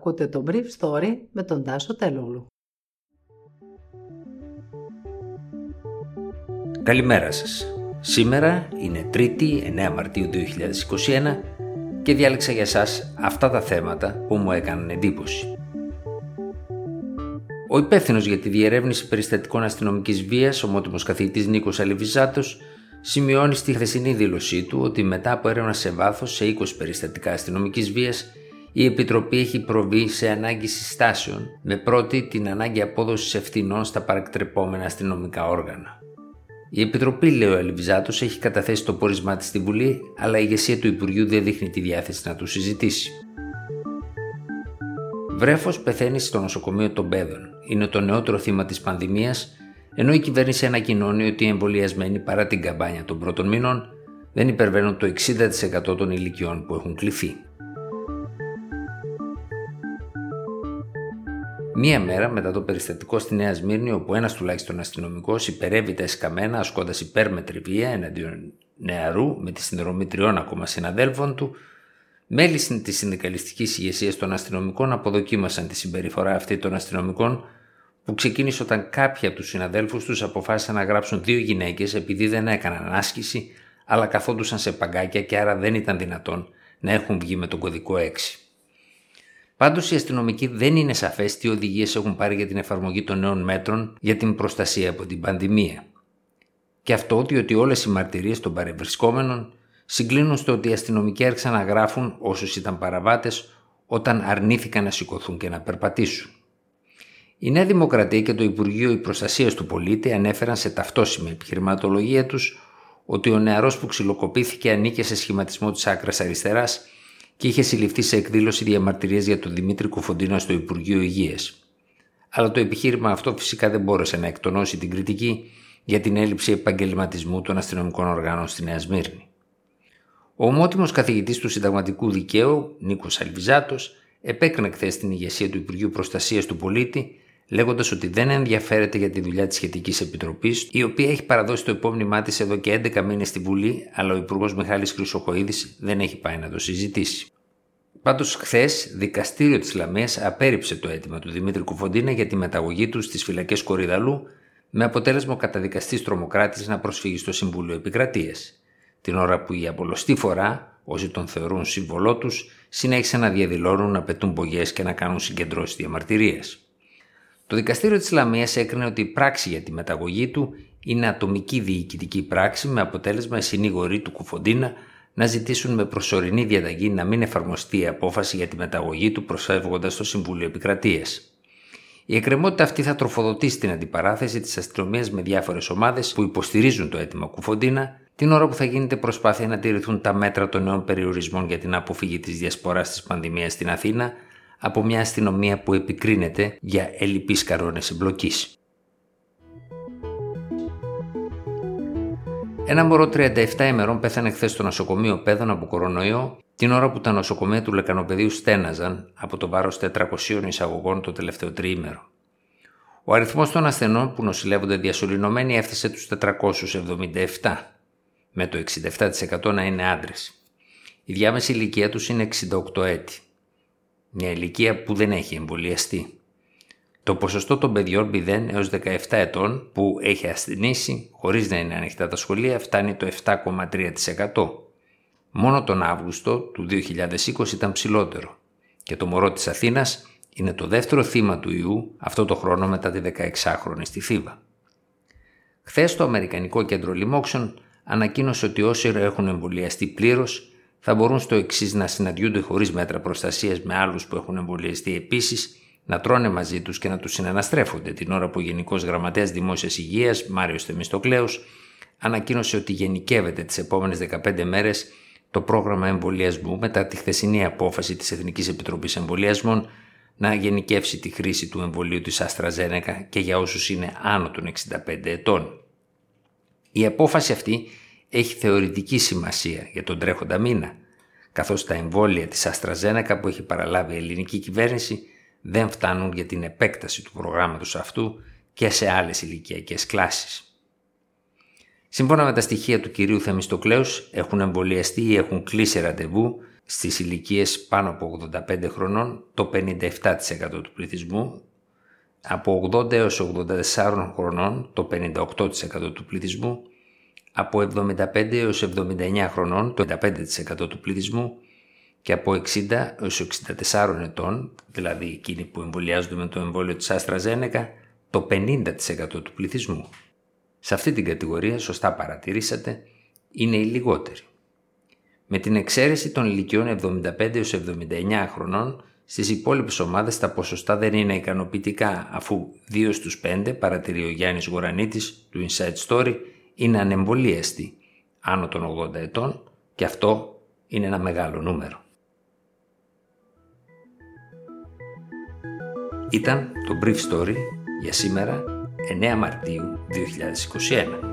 Ακούτε το Brief Story με τον Τάσο Τελούλου. Καλημέρα σας. Σήμερα είναι 3η 9 Μαρτίου 2021 και διάλεξα για σας αυτά τα θέματα που μου έκαναν εντύπωση. Ο υπεύθυνος για τη διερεύνηση περιστατικών αστυνομικής βίας, ομότιμος καθηγητής Νίκος Αλιβιζάτο, σημειώνει στη χθεσινή δήλωσή του ότι μετά από έρευνα σε βάθος σε 20 περιστατικά αστυνομικής βίας, η Επιτροπή έχει προβεί σε ανάγκη συστάσεων, με πρώτη την ανάγκη απόδοσης ευθυνών στα παρακτρεπόμενα αστυνομικά όργανα. Η Επιτροπή, λέει ο Αλιβιζάτο, έχει καταθέσει το πόρισμά της στη Βουλή, αλλά η ηγεσία του Υπουργείου δεν δείχνει τη διάθεση να του συζητήσει. Βρέφος πεθαίνει στο νοσοκομείο των Πέδων. Είναι το νεότερο θύμα της πανδημίας, ενώ η κυβέρνηση ανακοινώνει ότι οι εμβολιασμένοι παρά την καμπάνια των πρώτων μήνων δεν υπερβαίνουν το 60% των ηλικιών που έχουν κληθεί. Μία μέρα μετά το περιστατικό στη Νέα Σμύρνη, όπου ένας τουλάχιστον αστυνομικός υπερεύει τα εσκαμμένα ασκώντας υπέρμετρη βία εναντίον νεαρού με τη συνδρομή τριών ακόμα συναδέλφων του, μέλη της συνδικαλιστικής ηγεσίας των αστυνομικών αποδοκίμασαν τη συμπεριφορά αυτή των αστυνομικών που ξεκίνησε όταν κάποιοι από τους συναδέλφους τους αποφάσισαν να γράψουν δύο γυναίκες επειδή δεν έκαναν άσκηση, αλλά καθόντουσαν σε παγκάκια και άρα δεν ήταν δυνατόν να έχουν βγει με τον κωδικό 6. Πάντως οι αστυνομικοί δεν είναι σαφές τι οδηγίες έχουν πάρει για την εφαρμογή των νέων μέτρων για την προστασία από την πανδημία. Και αυτό διότι όλες οι μαρτυρίες των παρευρισκόμενων συγκλίνουν στο ότι οι αστυνομικοί άρχισαν να γράφουν όσους ήταν παραβάτες όταν αρνήθηκαν να σηκωθούν και να περπατήσουν. Η Νέα Δημοκρατία και το Υπουργείο Προστασίας του Πολίτη ανέφεραν σε ταυτόσιμη επιχειρηματολογία τους ότι ο νεαρός που ξυλοκοπήθηκε ανήκε σε σχηματισμό της άκρας αριστεράς και είχε συλληφθεί σε εκδήλωση διαμαρτυρίας για τον Δημήτρη Κουφοντίνα στο Υπουργείο Υγείας. Αλλά το επιχείρημα αυτό φυσικά δεν μπόρεσε να εκτονώσει την κριτική για την έλλειψη επαγγελματισμού των αστυνομικών οργάνων στη Νέα Σμύρνη. Ο ομότιμος καθηγητής του Συνταγματικού Δικαίου, Νίκος Αλβιζάτος, επέκρινε χθες την ηγεσία του Υπουργείου Προστασίας του Πολίτη, λέγοντας ότι δεν ενδιαφέρεται για τη δουλειά της σχετικής επιτροπής, η οποία έχει παραδώσει το επόμενημά της εδώ και 11 μήνες στη Βουλή, αλλά ο Υπουργός Μιχάλης Χρυσοχοίδης δεν έχει πάει να το συζητήσει. Πάντως, χθες, δικαστήριο της Λαμίας απέρριψε το αίτημα του Δημήτρη Κουφοντίνα για τη μεταγωγή του στις φυλακές Κορυδαλού, με αποτέλεσμα ο καταδικαστής τρομοκράτης να προσφύγει στο Συμβούλιο Επικρατείας. Την ώρα που η απολωστή φορά, όσοι τον θεωρούν σύμβολό τους, συνέχισαν να διαδηλώνουν, να πετούν μπογιές και να κάνουν συγκεντρώσεις διαμαρτυρίε. Το δικαστήριο της Λαμίας έκρινε ότι η πράξη για τη μεταγωγή του είναι ατομική διοικητική πράξη με αποτέλεσμα οι συνήγοροι του Κουφοντίνα να ζητήσουν με προσωρινή διαταγή να μην εφαρμοστεί η απόφαση για τη μεταγωγή του προσφεύγοντας στο Συμβούλιο Επικρατείας. Η εκκρεμότητα αυτή θα τροφοδοτήσει την αντιπαράθεση της αστυνομίας με διάφορες ομάδες που υποστηρίζουν το αίτημα Κουφοντίνα, την ώρα που θα γίνεται προσπάθεια να τηρηθούν τα μέτρα των νέων περιορισμών για την αποφύγη της διασποράς της πανδημίας στην Αθήνα από μια αστυνομία που επικρίνεται για ελλειπείς καρόνες εμπλοκής. Ένα μωρό 37 ημερών πέθανε χθες στο νοσοκομείο Πέδων από κορονοϊό την ώρα που τα νοσοκομεία του Λεκανοπεδίου στέναζαν από το βάρος 400 εισαγωγών το τελευταίο τριήμερο. Ο αριθμός των ασθενών που νοσηλεύονται διασωληνωμένοι έφτασε τους 477, με το 67% να είναι άντρες. Η διάμεση ηλικία τους είναι 68 έτη μια ηλικία που δεν έχει εμβολιαστεί. Το ποσοστό των παιδιών 0 έως 17 ετών που έχει ασθενήσει χωρίς να είναι ανοιχτά τα σχολεία φτάνει το 7,3%. Μόνο τον Αύγουστο του 2020 ήταν ψηλότερο και το μωρό της Αθήνας είναι το δεύτερο θύμα του ιού αυτό το χρόνο μετά τη 16χρονη στη Θήβα. Χθες το Αμερικανικό Κέντρο Λοιμόξεων ανακοίνωσε ότι όσοι έχουν εμβολιαστεί πλήρως θα μπορούν στο εξής να συναντιούνται χωρίς μέτρα προστασίας με άλλους που έχουν εμβολιαστεί επίσης, να τρώνε μαζί τους και να τους συναναστρέφονται την ώρα που ο Γενικός Γραμματέας Δημόσιας Υγείας, Μάριος Θεμιστοκλέος, ανακοίνωσε ότι γενικεύεται τις επόμενες 15 μέρες το πρόγραμμα εμβολιασμού μετά τη χθεσινή απόφαση της Εθνικής Επιτροπής Εμβολιασμών να γενικεύσει τη χρήση του εμβολίου της Αστραζένεκα και για όσους είναι άνω των 65 ετών. Η απόφαση αυτή έχει θεωρητική σημασία για τον τρέχοντα μήνα, καθώς τα εμβόλια της Αστραζένακα που έχει παραλάβει η ελληνική κυβέρνηση δεν φτάνουν για την επέκταση του προγράμματος αυτού και σε άλλες ηλικιακές κλάσεις. Σύμφωνα με τα στοιχεία του κυρίου Θεμιστοκλέους, έχουν εμβολιαστεί ή έχουν κλείσει ραντεβού στις ηλικίες πάνω από 85 χρονών το 57% του πληθυσμού, από 80 έως 84 χρονών το 58% του πληθυσμού, από 75 έως 79 χρονών το 55% του πληθυσμού και από 60 έως 64 ετών, δηλαδή εκείνοι που εμβολιάζονται με το εμβόλιο της Άστρα το 50% του πληθυσμού. Σε αυτή την κατηγορία, σωστά παρατηρήσατε, είναι οι λιγότεροι. Με την εξαίρεση των ηλικιών 75 έως 79 χρονών, στις υπόλοιπες ομάδες τα ποσοστά δεν είναι ικανοποιητικά αφού 2 στους 5, παρατηρεί ο Γιάννης Γορανίτης του Inside Story, είναι ανεμβολίαστοι άνω των 80 ετών και αυτό είναι ένα μεγάλο νούμερο. Ήταν το Brief Story για σήμερα 9 Μαρτίου 2021.